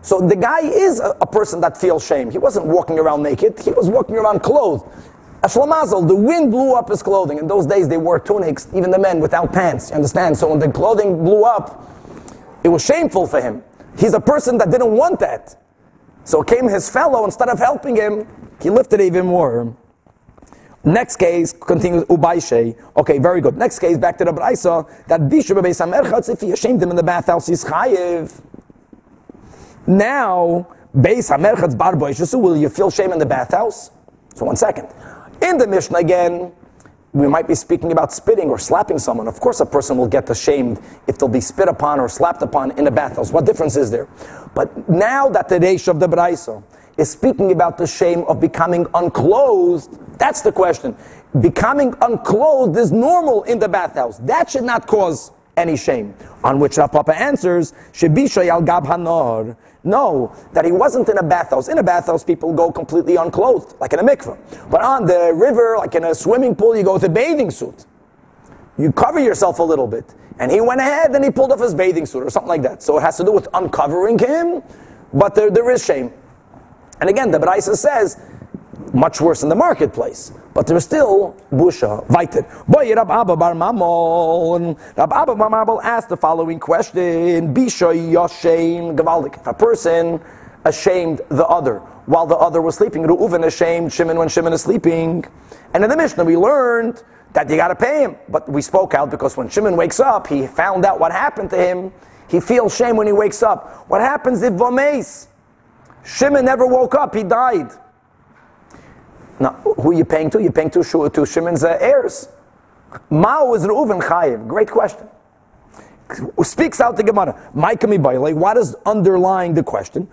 So the guy is a, a, person that feels shame. He wasn't walking around naked, he was walking around clothed. Ashlamazel, the wind blew up his clothing. In those days, they wore tunics, even the men without pants. You understand? So when the clothing blew up, it was shameful for him. He's a person that didn't want that. So came his fellow, instead of helping him, he lifted even more. Next case continues Ubaishe. Okay, very good. Next case, back to the Braisa, that Bebeis HaMerchatz, if he ashamed him in the bathhouse, he's chayiv. Now, Beis HaMerchatz Bar so will you feel shame in the bathhouse? So one second. In the Mishnah again, we might be speaking about spitting or slapping someone. Of course, a person will get ashamed if they'll be spit upon or slapped upon in a bathhouse. What difference is there? But now that the Reish of the Braisa is speaking about the shame of becoming unclothed. That's the question. Becoming unclothed is normal in the bathhouse. That should not cause any shame. On which Rav Papa answers, Shebisha al gab hanor. No, that he wasn't in a bathhouse. In a bathhouse, people go completely unclothed, like in a mikveh. But on the river, like in a swimming pool, you go with a bathing suit. You cover yourself a little bit. And he went ahead and he pulled off his bathing suit or something like that. So it has to do with uncovering him, but there, there is shame. And again, the Braisa says, much worse in the marketplace. But there's still busha, vaited. Boy, Rav Abba Bar Mamon. Rav Abba Bar Mamon asked the following question: Bisha Yoshem Gavaldik. If a person ashamed the other while the other was sleeping, Reuven ashamed Shimon when Shimon is sleeping. And in the Mishnah, we learned that you got to pay him. But we spoke out because when Shimon wakes up, he found out what happened to him. He feels shame when he wakes up. What happens if Vomes? Shimon never woke up, he died. Now, who are you paying to? You're paying to, to Shimon's uh, heirs. Mao is Reuven Chayiv. Great question. Speaks out the Gemara. What is underlying the question?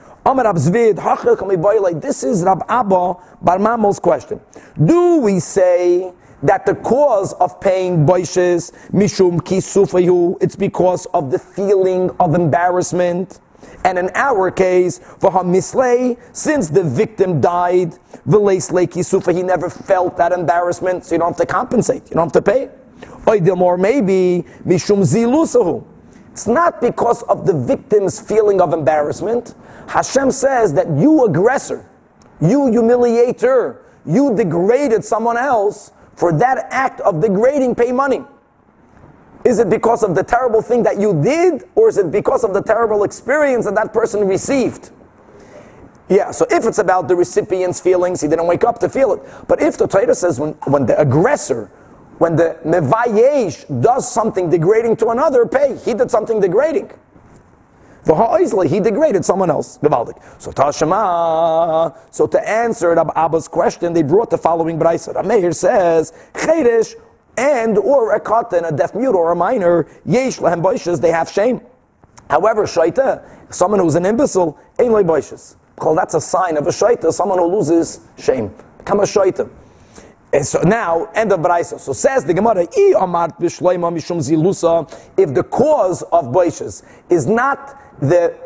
This is Rav Abba Bar Mamol's question. Do we say that the cause of paying boishes, mishum kisufayu, it's because of the feeling of embarrassment? And in our case, Hamisley, since the victim died, he never felt that embarrassment, so you don't have to compensate, you don't have to pay. Or maybe Mishum Zilusahu. It's not because of the victim's feeling of embarrassment. Hashem says that you aggressor, you humiliator, you degraded someone else for that act of degrading, pay money. Is it because of the terrible thing that you did, or is it because of the terrible experience that that person received? Yeah, so if it's about the recipient's feelings, he didn't wake up to feel it. But if the Torah says when, when the aggressor, when the mevayesh does something degrading to another, pay. He did something degrading. V'ha'izli, he degraded someone else. So Tashema, so to answer Abba's question, they brought the following brisa. Meir says, Cheresh and or a katan, a deaf mute or a minor, yesh boishes, they have shame. However, shaita, someone who's an imbecile, ain't like boishes. Because that's a sign of a shaita, someone who loses shame. Become a shaita. And so now, end of Braisa. So says the Gemara, E if the cause of boishes is not the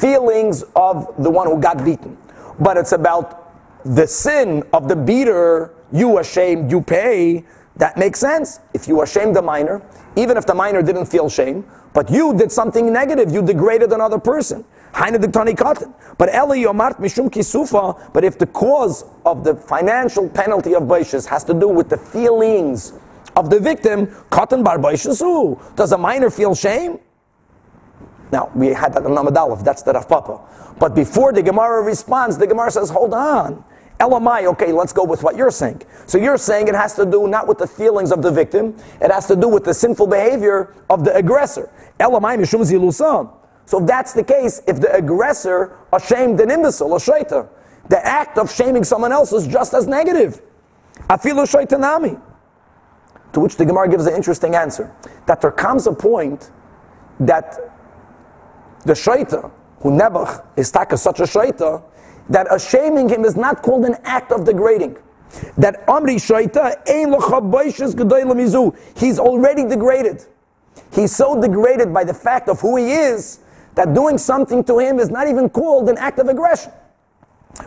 feelings of the one who got beaten, but it's about the sin of the beater, you ashamed, you pay, that makes sense. If you ashamed the minor, even if the minor didn't feel shame, but you did something negative, you degraded another person. But but if the cause of the financial penalty of Baishas has to do with the feelings of the victim, Katan Bar Does a minor feel shame? Now, we had that in Namadalef, that's the Rav Papa. But before the Gemara responds, the Gemara says, hold on. Elamai, okay, let's go with what you're saying. So you're saying it has to do not with the feelings of the victim, it has to do with the sinful behavior of the aggressor. Elamai mishum zilusam. So if that's the case, if the aggressor ashamed an imbecile, a shaita, the act of shaming someone else is just as negative. Afilu shaitanami. To which the Gemara gives an interesting answer. That there comes a point that the shaita, who Nebuch is taka such a shaita, that a shaming him is not called an act of degrading. That Amri Shaita. He's already degraded. He's so degraded by the fact of who he is that doing something to him is not even called an act of aggression.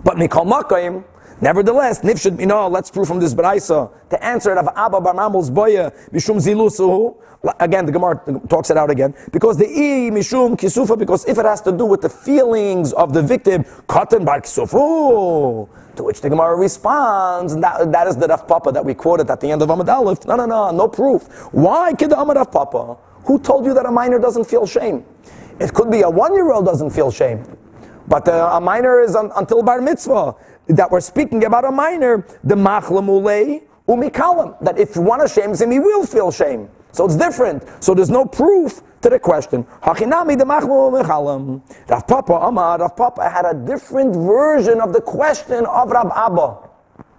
But Mikal Makayim, nevertheless, Nifshid Minah, let's prove from this Braisa, the answer of Abba bar Barmamel's Boya, Mishum Zilusuhu, Again, the Gemara talks it out again. Because the i mishum kisufa, because if it has to do with the feelings of the victim, katan bar kisufu. To which the Gemara responds, that, that is the Rav Papa that we quoted at the end of Amad Aleph. No, no, no, no proof. Why kid Amad Rav Papa? Who told you that a minor doesn't feel shame? It could be a one-year-old doesn't feel shame, but uh, a minor is un, until bar mitzvah. That we're speaking about a minor, the machlamulei umikalam. That if one ashames him, he will feel shame. So it's different. So there's no proof to the question. Hachinami de Rav Papa Amar, Rav Papa had a different version of the question of Rav Abba,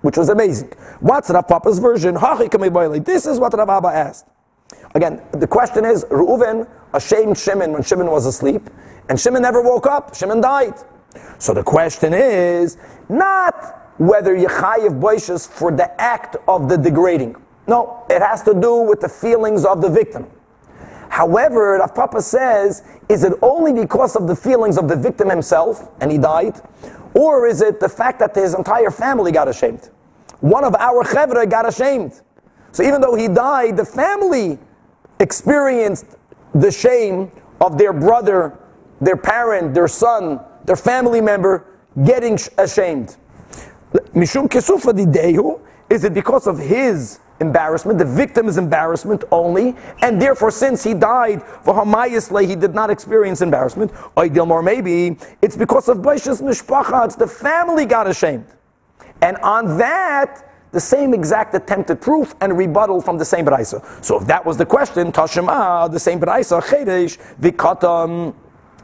which was amazing. What's Rav Papa's version? This is what Rav Abba asked. Again, the question is, Reuven ashamed Shimon when Shimon was asleep, and Shimon never woke up. Shimon died. So the question is not whether Yechayev boishes for the act of the degrading. No, it has to do with the feelings of the victim. However, Rav Papa says, is it only because of the feelings of the victim himself and he died? Or is it the fact that his entire family got ashamed? One of our chevra got ashamed. So even though he died, the family experienced the shame of their brother, their parent, their son, their family member getting ashamed. Mishum kesufa didehu, is it because of his embarrassment. The victim is embarrassment only, and therefore, since he died for Hamayisley, he did not experience embarrassment. Or maybe it's because of Baishas Mishpacha, it's the family got ashamed. And on that, the same exact attempted proof and rebuttal from the same Braisa. So if that was the question, Tashima, the same Braisa, Cheresh, Vikatam,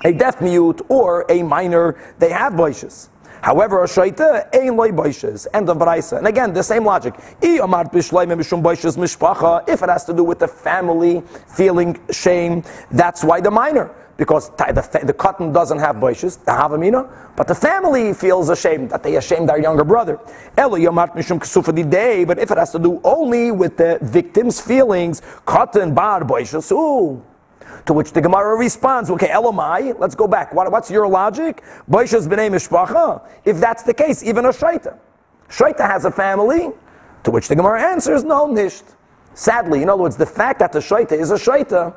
a deaf mute or a minor, they have Baishas. However, a shaita ein loy boishes. End of brayse. And again, the same logic. If it has to do with the family feeling shame, that's why the minor. Because the, the katan doesn't have boishes, the havamina, but the family feels ashamed that they ashamed their younger brother. But if it has to do only with the victim's feelings, katan bar boishes, ooh. To which the Gemara responds, okay, Elamai, let's go back. What, what's your logic? Boisha's b'nei mishpacha. If that's the case, even a shaita. Shaita has a family. To which the Gemara answers, no, nisht. Sadly, in other words, the fact that the shaita is a shaita,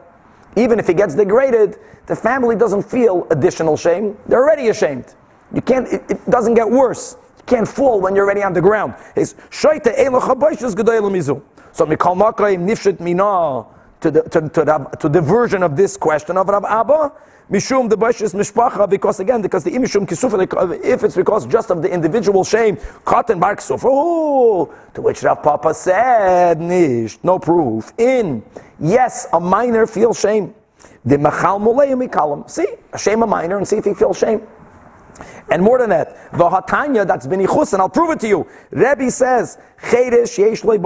even if he gets degraded, the family doesn't feel additional shame. They're already ashamed. You can't, it, it doesn't get worse. You can't fall when you're already on the ground. It's shaita So mikal makayim nifshit mina to the, to, to, the, to the version of this question of Rav Abba. Mishum the is mishpacha because again because the imishum kisufa uh, if it's because just of the individual shame katan bark sufa oh, to which Rav Papa said nish no proof in yes a minor feels shame the machal mikalam see a shame a minor and see if he feels shame and more than that, the hatanya that's been ichus, and I'll prove it to you. Rebbe says, cheresh yesh loy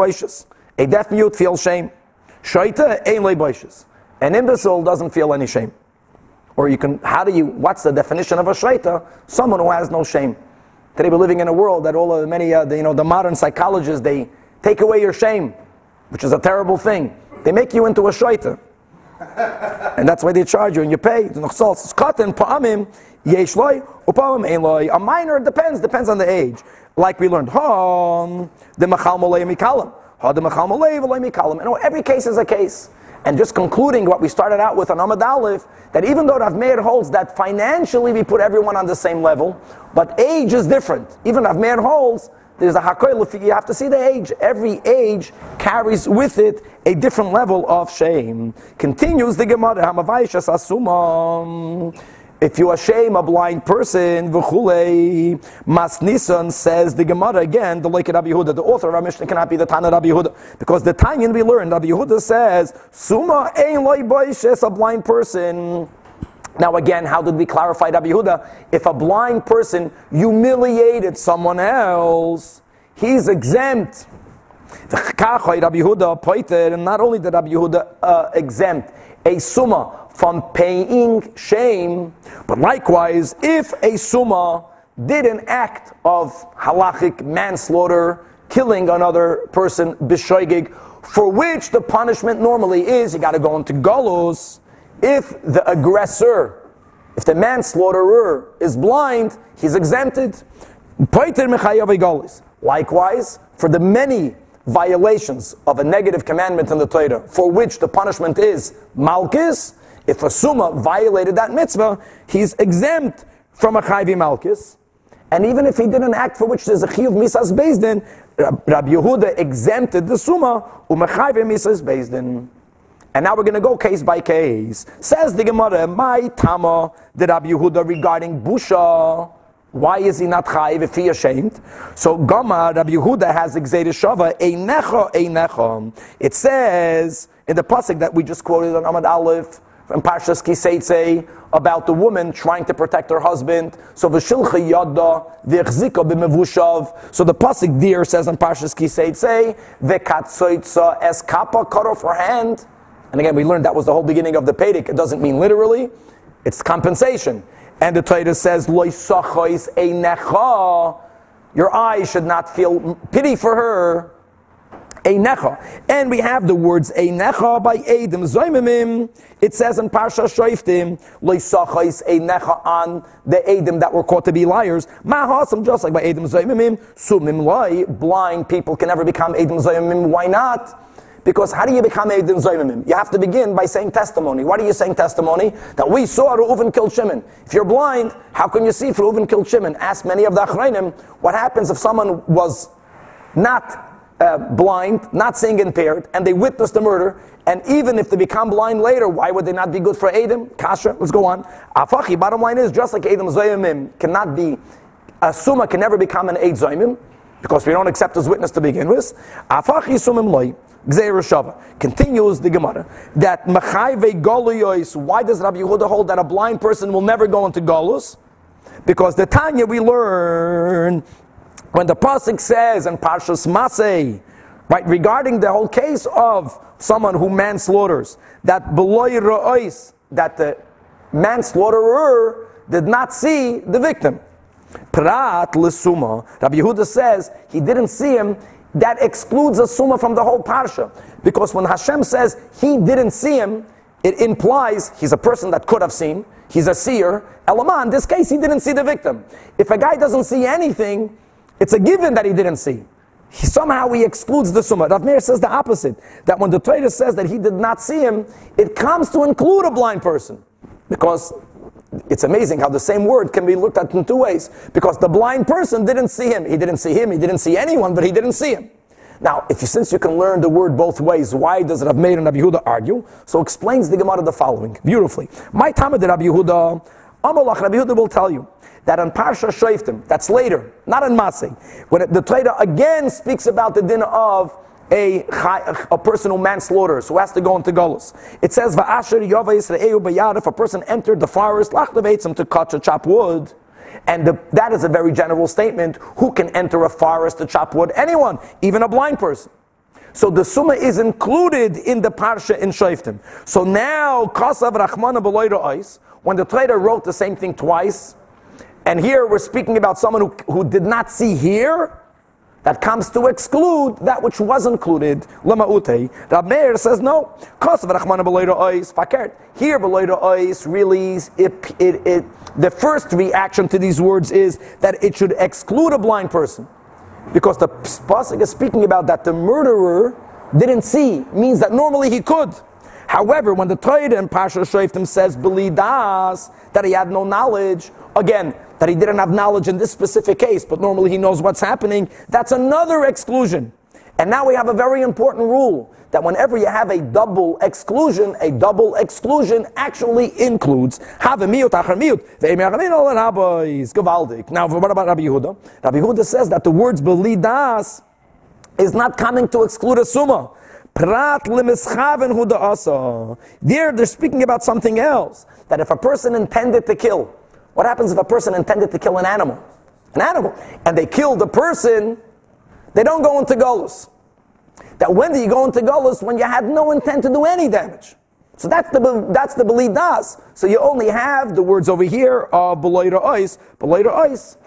A deaf mute feels shame. Shaita ein loy An imbecile doesn't feel any shame. Or you can, how do you, what's the definition of a shaita? Someone who has no shame. Today we're living in a world that all of the many, uh, the, you know, the modern psychologists, they take away your shame, which is a terrible thing. They make you into a shaita. and that's why they charge you and you pay. A minor depends, depends on the age. Like we learned, the every case is a case. And just concluding what we started out with on Amad Aleph, that even though Rav Meir holds that financially we put everyone on the same level, but age is different. Even Rav Meir holds there's a hakoil, you have to see the age. Every age carries with it a different level of shame. Continues the Gemara, Hamavaishas Asumam. If you shame a blind person, v'chulei, Mas Nisan says the Gemara again, the like Rabbi Yehuda, the author of our Mishnah cannot be the Tana Rabbi Yehuda, because the Tanyan we learned, Rabbi Yehuda says, Suma ein loy boishes, a blind person. Now again, how did we clarify Rabbi Yehuda? If a blind person humiliated someone else, he's exempt. And not only did Rabbi Yehuda uh, exempt a summa from paying shame. But likewise, if a summa did an act of halachic manslaughter, killing another person, bishoigig, for which the punishment normally is you got to go into galus. If the aggressor, if the manslaughterer is blind, he's exempted. Likewise, for the many violations of a negative commandment in the Torah, for which the punishment is malchus, if a summa violated that mitzvah, he's exempt from a chayvi malchus. And even if he did an act for which there's a chiyuv misas bezdin, Rabbi Yehuda exempted the summa umechayvi misas bezdin. And now we're going to go case by case. Says the Gemara, my tama did Rabbi Yehuda regarding busha. Why is he not chayiv if he ashamed? So Gama Rabbi Yehuda has exeded shava einecha einecha. It says in the pasuk that we just quoted on Amad Aleph from Parshas Kiseitze about the woman trying to protect her husband. So v'shilcha yada v'echzika b'mevushav. So the pasuk there says in Parshas Kiseitze v'katzoitza es kappa cut off her hand. And again, we learned that was the whole beginning of the Pedic. It doesn't mean literally; it's compensation. And the Torah says loisachos einecha. Your eyes should not feel pity for her Einecha. And we have the words Einecha by Eidim Zoimimim. It says in Parsha Shoiftim, Loisachais Einecha on the Eidim that were caught to be liars. Mahasam, just like by Eidim Zoimimim, Sumim Loi, blind people can never become Eidim Zoimimim. Why not? Because how do you become Eidim Zoimimim? You have to begin by saying testimony. What are you saying testimony? That we saw Reuven killed Shimon. If you're blind, how can you see if Reuven killed Shimon? Ask many of the Achrayim, what happens if someone was not uh, blind, not seeing impaired, and they witness the murder, and even if they become blind later, why would they not be good for Adam? Kasha, let's go on. Afachi, bottom line is, just like Adam Zoyimim cannot be, a Summa can never become an Eid Zoyimim, because we don't accept his witness to begin with. Afachi Sumim Loi, Shava. Continues the Gemara that Machayve Goluyois, why does Rabbi Yehuda hold that a blind person will never go into Golus? Because the Tanya we learn when the pasuk says in Parshas Masay, right, regarding the whole case of someone who manslaughters, that beloy ra'ois, that the manslaughterer did not see the victim. Prat l'suma. Rabbi Yehuda says he didn't see him. That excludes a suma from the whole parsha, because when Hashem says he didn't see him, it implies he's a person that could have seen. He's a seer. Elama, in this case, he didn't see the victim. If a guy doesn't see anything, it's a given that he didn't see. He, somehow he excludes the Summa. Rav Meir says the opposite. That when the Torah says that he did not see him, it comes to include a blind person. Because it's amazing how the same word can be looked at in two ways. Because the blind person didn't see him. He didn't see him. He didn't see anyone, but he didn't see him. Now, if you, since you can learn the word both ways, why does Rabbi Meir and Rabbi Yehuda argue? So explains the Gemara the following, beautifully. My of Rabbi Yehuda, Amalach, Rabbi Yehuda will tell you that on Parsha Shoiftim, that's later, not in Masay, when it, the Torah again speaks about the din of a, a person who manslaughters, who has to go into Golos. It says, Va'asher Yisraelu if a person entered the forest, lachlevetzim to cut or chop wood, and the, that is a very general statement. Who can enter a forest to chop wood? Anyone, even a blind person. So the Summa is included in the Parsha in Shoftim. So now, Kasav Rachmana Beloida when the Torah wrote the same thing twice, and here we're speaking about someone who, who did not see here, that comes to exclude that which was included. Lama ute. Rav Meir says no. Here really it, it, it, the first reaction to these words is that it should exclude a blind person. Because the pasuk is speaking about that the murderer didn't see, means that normally he could. However, when the Torah in Pasha Shoftim says belidas that he had no knowledge, again, that he didn't have knowledge in this specific case, but normally he knows what's happening, that's another exclusion. And now we have a very important rule that whenever you have a double exclusion, a double exclusion actually includes have a miut achar miut. Now, what about Rabbi Yehuda? Rabbi Yehuda says that the words belidas is not coming to exclude a summa. Prat asa. There, they're speaking about something else. That if a person intended to kill, what happens if a person intended to kill an animal? An animal. And they killed the person, they don't go into Golus. That when do you go into Golus? When you had no intent to do any damage. So that's the that's the belidas. So you only have the words over here of beloida ois, beloida ois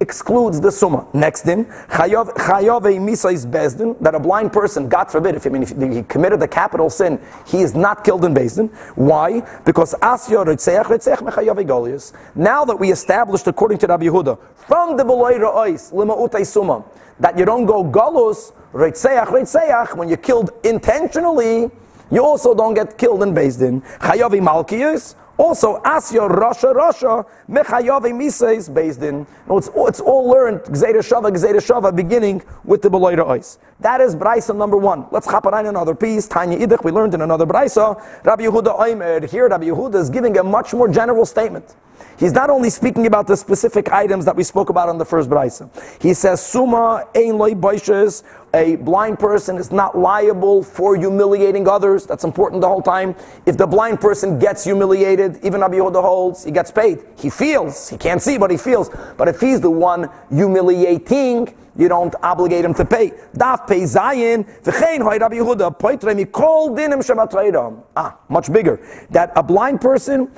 excludes the summa. Next in, chayav misais bezdin, that a blind person, God forbid, if, I mean, if he committed a capital sin, he is not killed in bezdin. Why? Because asya ritzeach ritzeach mechayav golius. Now that we established, according to Rabbi Yehuda, from the beloida ois lima utay summa, that you don't go galus ritzeach ritzeach when you're killed intentionally. You also don't get killed in Bezdin. Chayavi Malkius, also, Asya Rasha Rasha Mechayave Misa is based in. No, it's, it's all learned Gzeira Shava Gzeira Shava beginning with the Beloida Ois. That is Braisa number one. Let's hop on another piece. Tanya Idich, we learned in another Braisa. Rabbi Yehuda Oimer. Here, Rabbi Yehuda is giving a much more general statement. He's not only speaking about the specific items that we spoke about on the first Braisa. He says, Suma ein loy boishes, a blind person is not liable for humiliating others. That's important the whole time. If the blind person gets humiliated, even Rabbi Yehuda holds, he gets paid. He feels, he can't see, but he feels. But if he's the one humiliating, you don't obligate him to pay. Daf pay zayin, v'chein Rabbi Yehuda, poitremi kol dinim. Ah, much bigger. That a blind person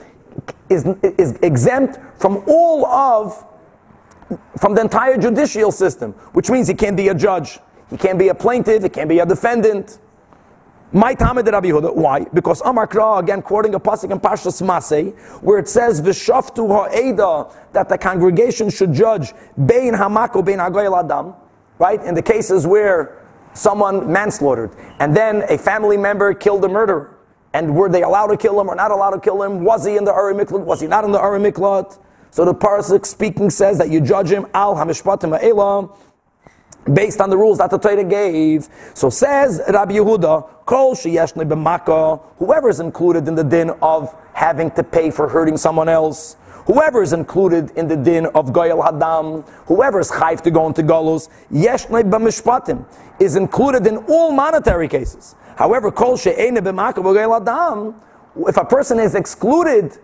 is, is exempt from all of, from the entire judicial system, which means he can't be a judge, he can't be a plaintiff, he can't be a defendant. My Talmud Rabbi Yehuda. Why? Because Amar Kra, again quoting a pasuk in Parshas Masay, where it says V'shaftu ha'eda that the congregation should judge bein hamako bein hagoyel adam, right? In the cases where someone manslaughtered, and then a family member killed a murderer. And were they allowed to kill him or not allowed to kill him? Was he in the Uri Miklat? Was he not in the Uri Miklat? So the Parsik speaking says that you judge him al hamishpatim ha'elam based on the rules that the Torah gave. So says Rabbi Yehuda, kol sheyeshne b'maka, whoever is included in the din of having to pay for hurting someone else, whoever is included in the din of goyal hadam, whoever is chayv to go into galus, yeshne b'mishpatim, is included in all monetary cases. However, kol she'ene b'maka Hadam, if a person is excluded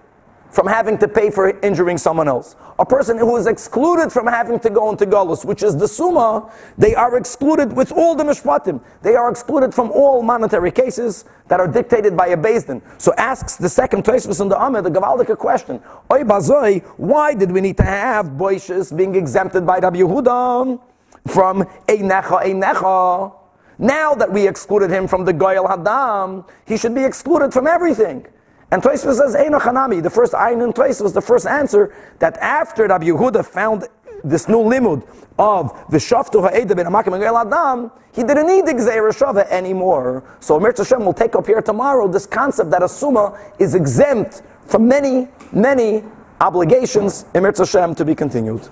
from having to pay for injuring someone else, a person who is excluded from having to go into galus, which is the summa, they are excluded with all the mishpatim. They are excluded from all monetary cases that are dictated by a Din. So asks the second Tosfos in the Amid, the Gavaldika question, Oy bazoi, why did we need to have boishes being exempted by Rabbi Yehuda from a necha, a necha? Now that we excluded him from the Goyal Hadam, he should be excluded from everything. And Tosfos says, Eino Hanami, the first Ayin in was the first answer that after Rabbi Yehuda found this new limud of the Shaftu Ha'eda ben Amakim Adam, he didn't need the Gzeir Shava anymore. So Mir Hashem will take up here tomorrow this concept that a Summa is exempt from many, many obligations in Mir Hashem to be continued.